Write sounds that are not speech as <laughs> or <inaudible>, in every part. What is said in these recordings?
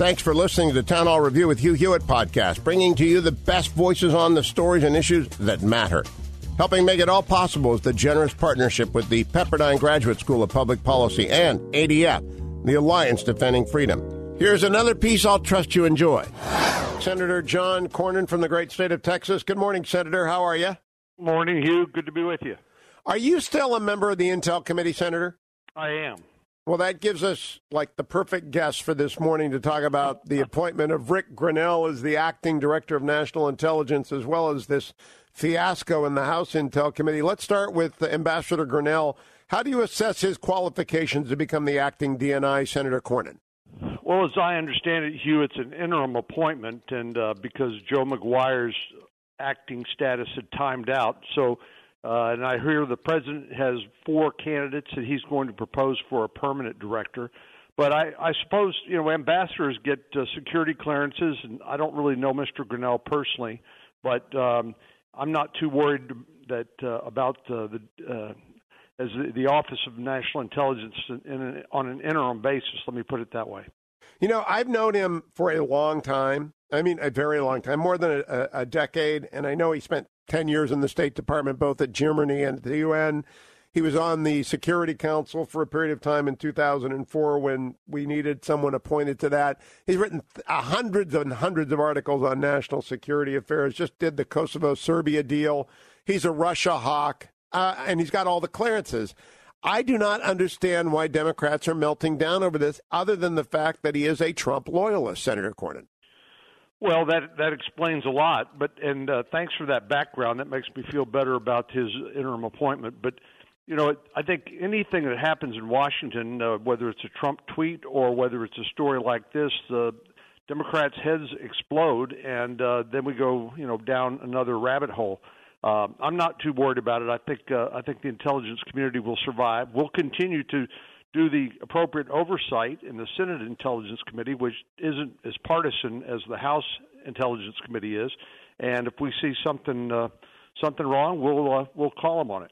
Thanks for listening to the Town Hall Review with Hugh Hewitt podcast, bringing to you the best voices on the stories and issues that matter. Helping make it all possible is the generous partnership with the Pepperdine Graduate School of Public Policy and ADF, the Alliance Defending Freedom. Here's another piece I'll trust you enjoy. Senator John Cornyn from the great state of Texas. Good morning, Senator. How are you? Morning, Hugh. Good to be with you. Are you still a member of the Intel Committee, Senator? I am. Well, that gives us like the perfect guest for this morning to talk about the appointment of Rick Grenell as the acting director of national intelligence, as well as this fiasco in the House Intel Committee. Let's start with Ambassador Grenell. How do you assess his qualifications to become the acting DNI, Senator Cornyn? Well, as I understand it, Hugh, it's an interim appointment, and uh, because Joe Maguire's acting status had timed out, so uh, and I hear the president has four candidates that he's going to propose for a permanent director. But I, I suppose you know ambassadors get uh, security clearances, and I don't really know Mr. Grenell personally, but um, I'm not too worried that uh, about uh, the uh, as the, the Office of National Intelligence in, in, on an interim basis. Let me put it that way. You know, I've known him for a long time. I mean, a very long time, more than a, a decade. And I know he spent 10 years in the State Department, both at Germany and at the UN. He was on the Security Council for a period of time in 2004 when we needed someone appointed to that. He's written hundreds and hundreds of articles on national security affairs, just did the Kosovo Serbia deal. He's a Russia hawk, uh, and he's got all the clearances. I do not understand why Democrats are melting down over this, other than the fact that he is a Trump loyalist, Senator Cornyn. Well, that that explains a lot. But and uh, thanks for that background. That makes me feel better about his interim appointment. But you know, I think anything that happens in Washington, uh, whether it's a Trump tweet or whether it's a story like this, the Democrats' heads explode, and uh, then we go, you know, down another rabbit hole. Uh, I'm not too worried about it. I think uh, I think the intelligence community will survive. We'll continue to do the appropriate oversight in the Senate Intelligence Committee, which isn't as partisan as the House Intelligence Committee is. And if we see something uh, something wrong, we'll uh, we'll call them on it.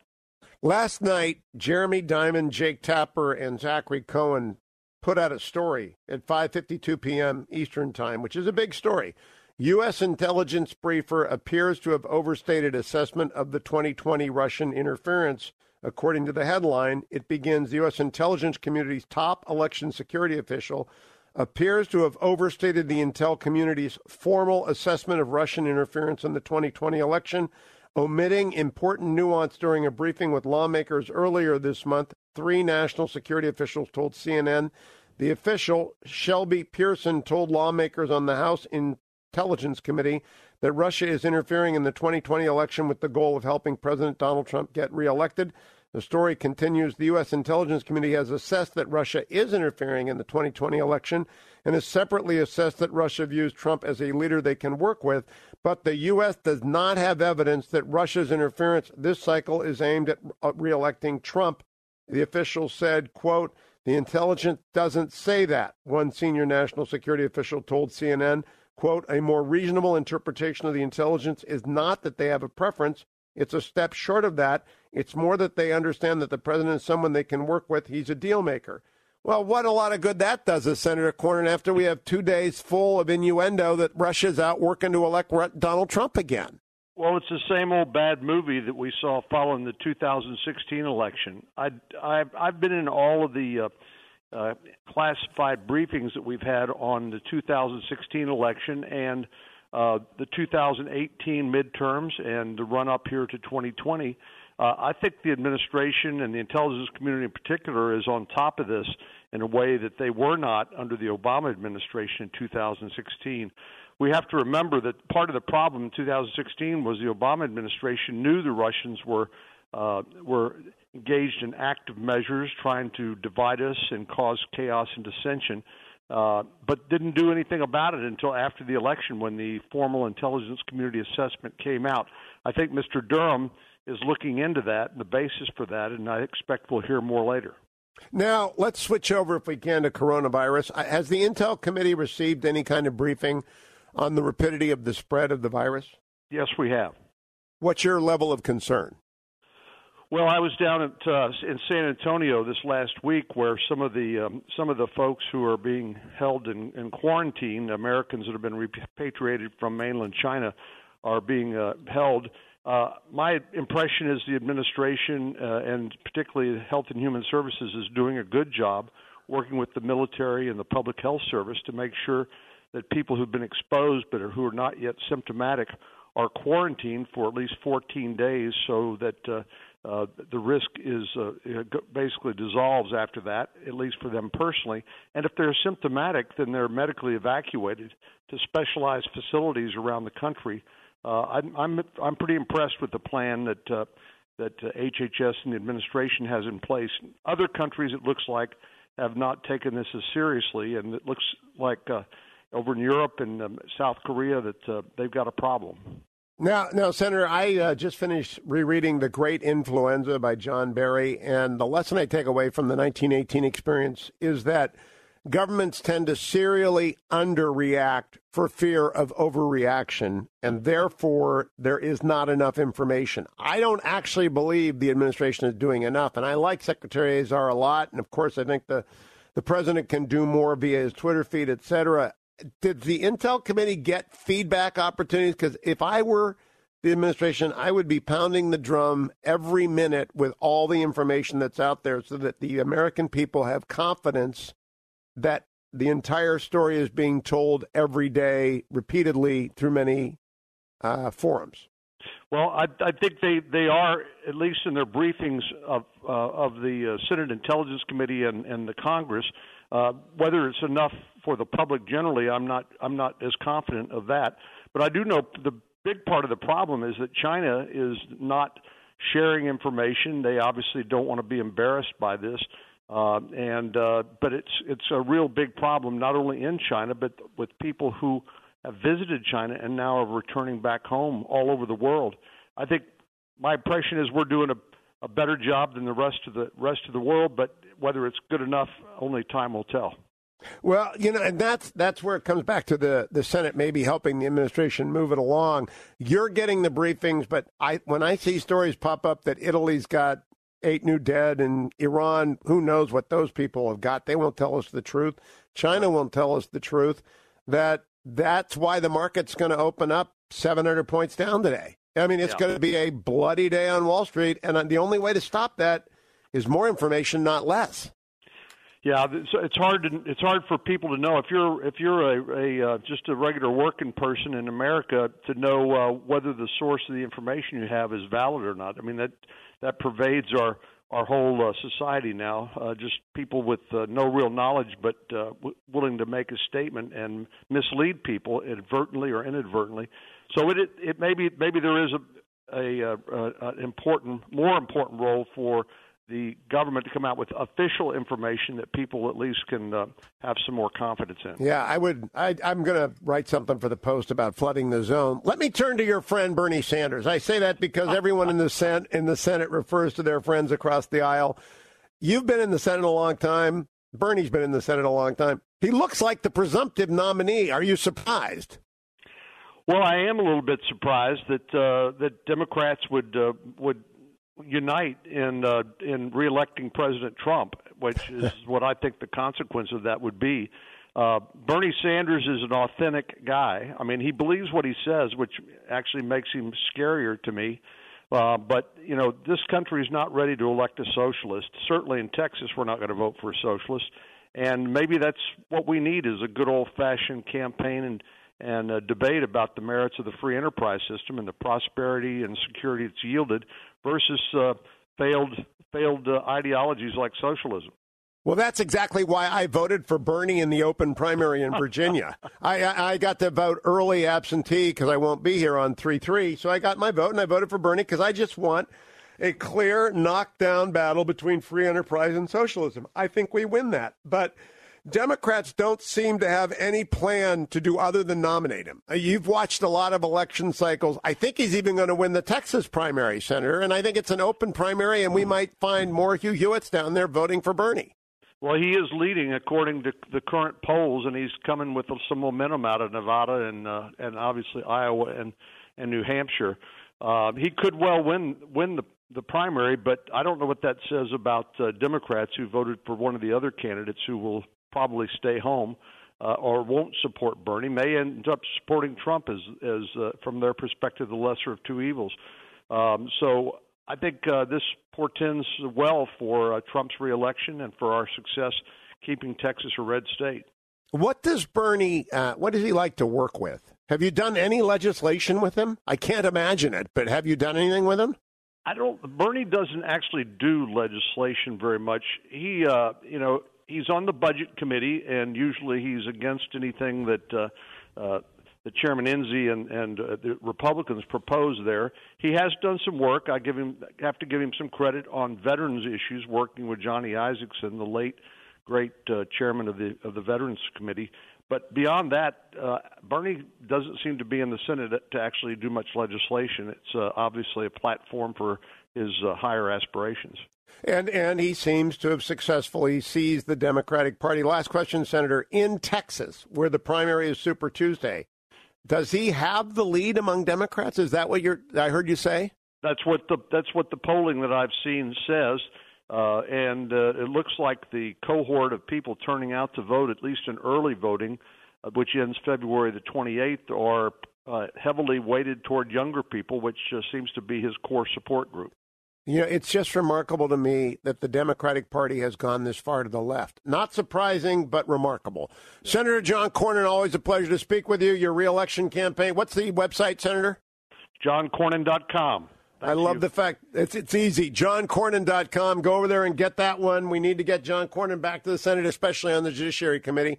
Last night, Jeremy Diamond, Jake Tapper, and Zachary Cohen put out a story at 5:52 p.m. Eastern Time, which is a big story. U.S. intelligence briefer appears to have overstated assessment of the 2020 Russian interference According to the headline, it begins the U.S. intelligence community's top election security official appears to have overstated the intel community's formal assessment of Russian interference in the 2020 election, omitting important nuance during a briefing with lawmakers earlier this month. Three national security officials told CNN. The official, Shelby Pierson, told lawmakers on the House Intelligence Committee that Russia is interfering in the 2020 election with the goal of helping President Donald Trump get reelected. The story continues The U.S. Intelligence Committee has assessed that Russia is interfering in the 2020 election and has separately assessed that Russia views Trump as a leader they can work with. But the U.S. does not have evidence that Russia's interference this cycle is aimed at uh, reelecting Trump. The official said, quote, the intelligence doesn't say that, one senior national security official told CNN quote, a more reasonable interpretation of the intelligence is not that they have a preference. It's a step short of that. It's more that they understand that the president is someone they can work with. He's a deal maker. Well, what a lot of good that does us, Senator Cornyn, after we have two days full of innuendo that Russia's out working to elect Donald Trump again. Well, it's the same old bad movie that we saw following the 2016 election. I, I've, I've been in all of the uh, uh, classified briefings that we've had on the 2016 election and uh, the 2018 midterms and the run up here to 2020. Uh, I think the administration and the intelligence community in particular is on top of this in a way that they were not under the Obama administration in 2016. We have to remember that part of the problem in 2016 was the Obama administration knew the Russians were uh, were engaged in active measures trying to divide us and cause chaos and dissension. uh, but didn't do anything about it until after the election when the formal intelligence community assessment came out. I think Mr. Durham is looking into that and the basis for that, and I expect we'll hear more later. Now, let's switch over, if we can, to coronavirus. Uh, has the Intel Committee received any kind of briefing on the rapidity of the spread of the virus? Yes, we have. What's your level of concern? Well, I was down at uh, in San Antonio this last week, where some of the um, some of the folks who are being held in, in quarantine, Americans that have been repatriated from mainland China, are being uh, held. Uh, my impression is the administration uh, and particularly Health and Human Services is doing a good job working with the military and the public health service to make sure that people who've been exposed but are, who are not yet symptomatic are quarantined for at least 14 days so that uh, uh, the risk is uh, basically dissolves after that, at least for them personally. And if they're symptomatic, then they're medically evacuated to specialized facilities around the country. Uh, I'm, I'm I'm pretty impressed with the plan that uh, that uh, HHS and the administration has in place. Other countries, it looks like, have not taken this as seriously, and it looks like uh, over in Europe and um, South Korea that uh, they've got a problem. Now, now, Senator, I uh, just finished rereading *The Great Influenza* by John Barry, and the lesson I take away from the 1918 experience is that governments tend to serially underreact for fear of overreaction, and therefore there is not enough information. I don't actually believe the administration is doing enough, and I like Secretary Azar a lot, and of course, I think the the president can do more via his Twitter feed, et cetera did the Intel committee get feedback opportunities? Because if I were the administration, I would be pounding the drum every minute with all the information that's out there so that the American people have confidence that the entire story is being told every day, repeatedly through many uh, forums. Well, I, I think they, they are at least in their briefings of uh, of the uh, Senate Intelligence Committee and, and the Congress. Uh, whether it's enough for the public generally, I'm not I'm not as confident of that. But I do know the big part of the problem is that China is not sharing information. They obviously don't want to be embarrassed by this. Uh, and uh, but it's it's a real big problem not only in China but with people who have visited China and now are returning back home all over the world. I think my impression is we're doing a, a better job than the rest of the rest of the world, but whether it's good enough, only time will tell. Well, you know, and that's that's where it comes back to the the Senate maybe helping the administration move it along. You're getting the briefings, but I when I see stories pop up that Italy's got eight new dead and Iran, who knows what those people have got? They won't tell us the truth. China won't tell us the truth. That that's why the market's going to open up 700 points down today. I mean, it's yeah. going to be a bloody day on Wall Street, and uh, the only way to stop that is more information, not less. Yeah, it's hard to it's hard for people to know if you're if you're a, a uh, just a regular working person in America to know uh, whether the source of the information you have is valid or not. I mean that that pervades our our whole uh, society now. Uh, just people with uh, no real knowledge, but uh, w- willing to make a statement and mislead people inadvertently or inadvertently. So it it, it maybe maybe there is a a, a, a important more important role for the government to come out with official information that people at least can uh, have some more confidence in. Yeah, I would. I, am going to write something for the Post about flooding the zone. Let me turn to your friend Bernie Sanders. I say that because everyone in the Senate in the Senate refers to their friends across the aisle. You've been in the Senate a long time. Bernie's been in the Senate a long time. He looks like the presumptive nominee. Are you surprised? Well, I am a little bit surprised that uh, that Democrats would uh, would unite in uh, in reelecting President Trump, which is what I think the consequence of that would be. Uh, Bernie Sanders is an authentic guy. I mean, he believes what he says, which actually makes him scarier to me. Uh, but you know, this country is not ready to elect a socialist. Certainly in Texas, we're not going to vote for a socialist. And maybe that's what we need is a good old-fashioned campaign and and a debate about the merits of the free enterprise system and the prosperity and security it's yielded versus uh, failed failed uh, ideologies like socialism. Well, that's exactly why I voted for Bernie in the open primary in Virginia. <laughs> I, I got to vote early absentee because I won't be here on 3 3. So I got my vote and I voted for Bernie because I just want a clear knockdown battle between free enterprise and socialism. I think we win that. But Democrats don't seem to have any plan to do other than nominate him. Uh, you've watched a lot of election cycles. I think he's even going to win the Texas primary, Senator, and I think it's an open primary, and we might find more Hugh Hewitts down there voting for Bernie. Well, he is leading according to the current polls, and he's coming with some momentum out of Nevada and uh, and obviously Iowa and and New Hampshire. Uh, he could well win win the the primary, but I don't know what that says about uh, Democrats who voted for one of the other candidates who will probably stay home uh, or won't support Bernie. May end up supporting Trump as as uh, from their perspective the lesser of two evils. Um, so I think uh, this portends well for uh, Trump's reelection and for our success keeping Texas a red state. What does Bernie? Uh, what does he like to work with? Have you done any legislation with him? I can't imagine it, but have you done anything with him? I don't. Bernie doesn't actually do legislation very much. He, uh, you know, he's on the budget committee, and usually he's against anything that uh, uh, the Chairman Enzi and, and uh, the Republicans propose there. He has done some work. I give him have to give him some credit on veterans issues, working with Johnny Isakson, the late great uh, chairman of the of the Veterans Committee. But beyond that, uh, Bernie doesn't seem to be in the Senate to actually do much legislation. It's uh, obviously a platform for his uh, higher aspirations. And and he seems to have successfully seized the Democratic Party. Last question, Senator. In Texas, where the primary is Super Tuesday, does he have the lead among Democrats? Is that what you're? I heard you say. That's what the that's what the polling that I've seen says. Uh, and uh, it looks like the cohort of people turning out to vote, at least in early voting, uh, which ends February the 28th, are uh, heavily weighted toward younger people, which uh, seems to be his core support group. You know, it's just remarkable to me that the Democratic Party has gone this far to the left. Not surprising, but remarkable. Yeah. Senator John Cornyn, always a pleasure to speak with you. Your reelection campaign. What's the website, Senator? JohnCornyn.com. Thank I love you. the fact it's it's easy. JohnCornyn.com. Go over there and get that one. We need to get John Cornyn back to the Senate, especially on the Judiciary Committee.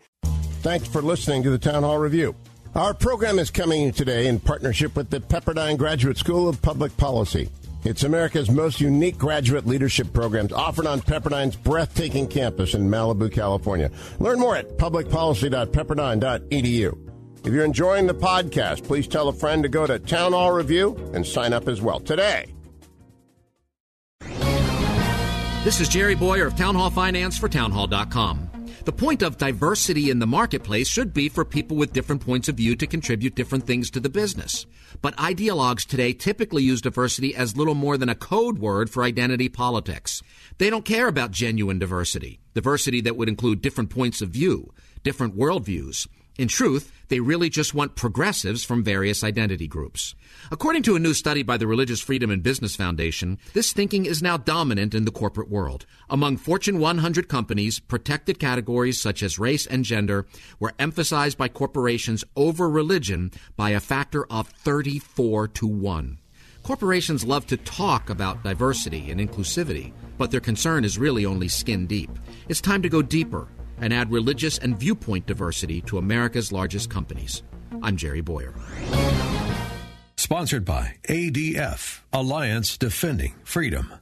Thanks for listening to the Town Hall Review. Our program is coming today in partnership with the Pepperdine Graduate School of Public Policy. It's America's most unique graduate leadership programs offered on Pepperdine's breathtaking campus in Malibu, California. Learn more at publicpolicy.pepperdine.edu. If you're enjoying the podcast, please tell a friend to go to Town Hall Review and sign up as well today. This is Jerry Bowyer of Town Hall Finance for townhall.com. The point of diversity in the marketplace should be for people with different points of view to contribute different things to the business. But ideologues today typically use diversity as little more than a code word for identity politics. They don't care about genuine diversity, diversity that would include different points of view, different worldviews, in truth, they really just want progressives from various identity groups. According to a new study by the Religious Freedom and Business Foundation, this thinking is now dominant in the corporate world. Among Fortune 100 companies, protected categories such as race and gender were emphasized by corporations over religion by a factor of 34 to 1. Corporations love to talk about diversity and inclusivity, but their concern is really only skin deep. It's time to go deeper and add religious and viewpoint diversity to America's largest companies. I'm Jerry Bowyer. Sponsored by ADF, Alliance Defending Freedom.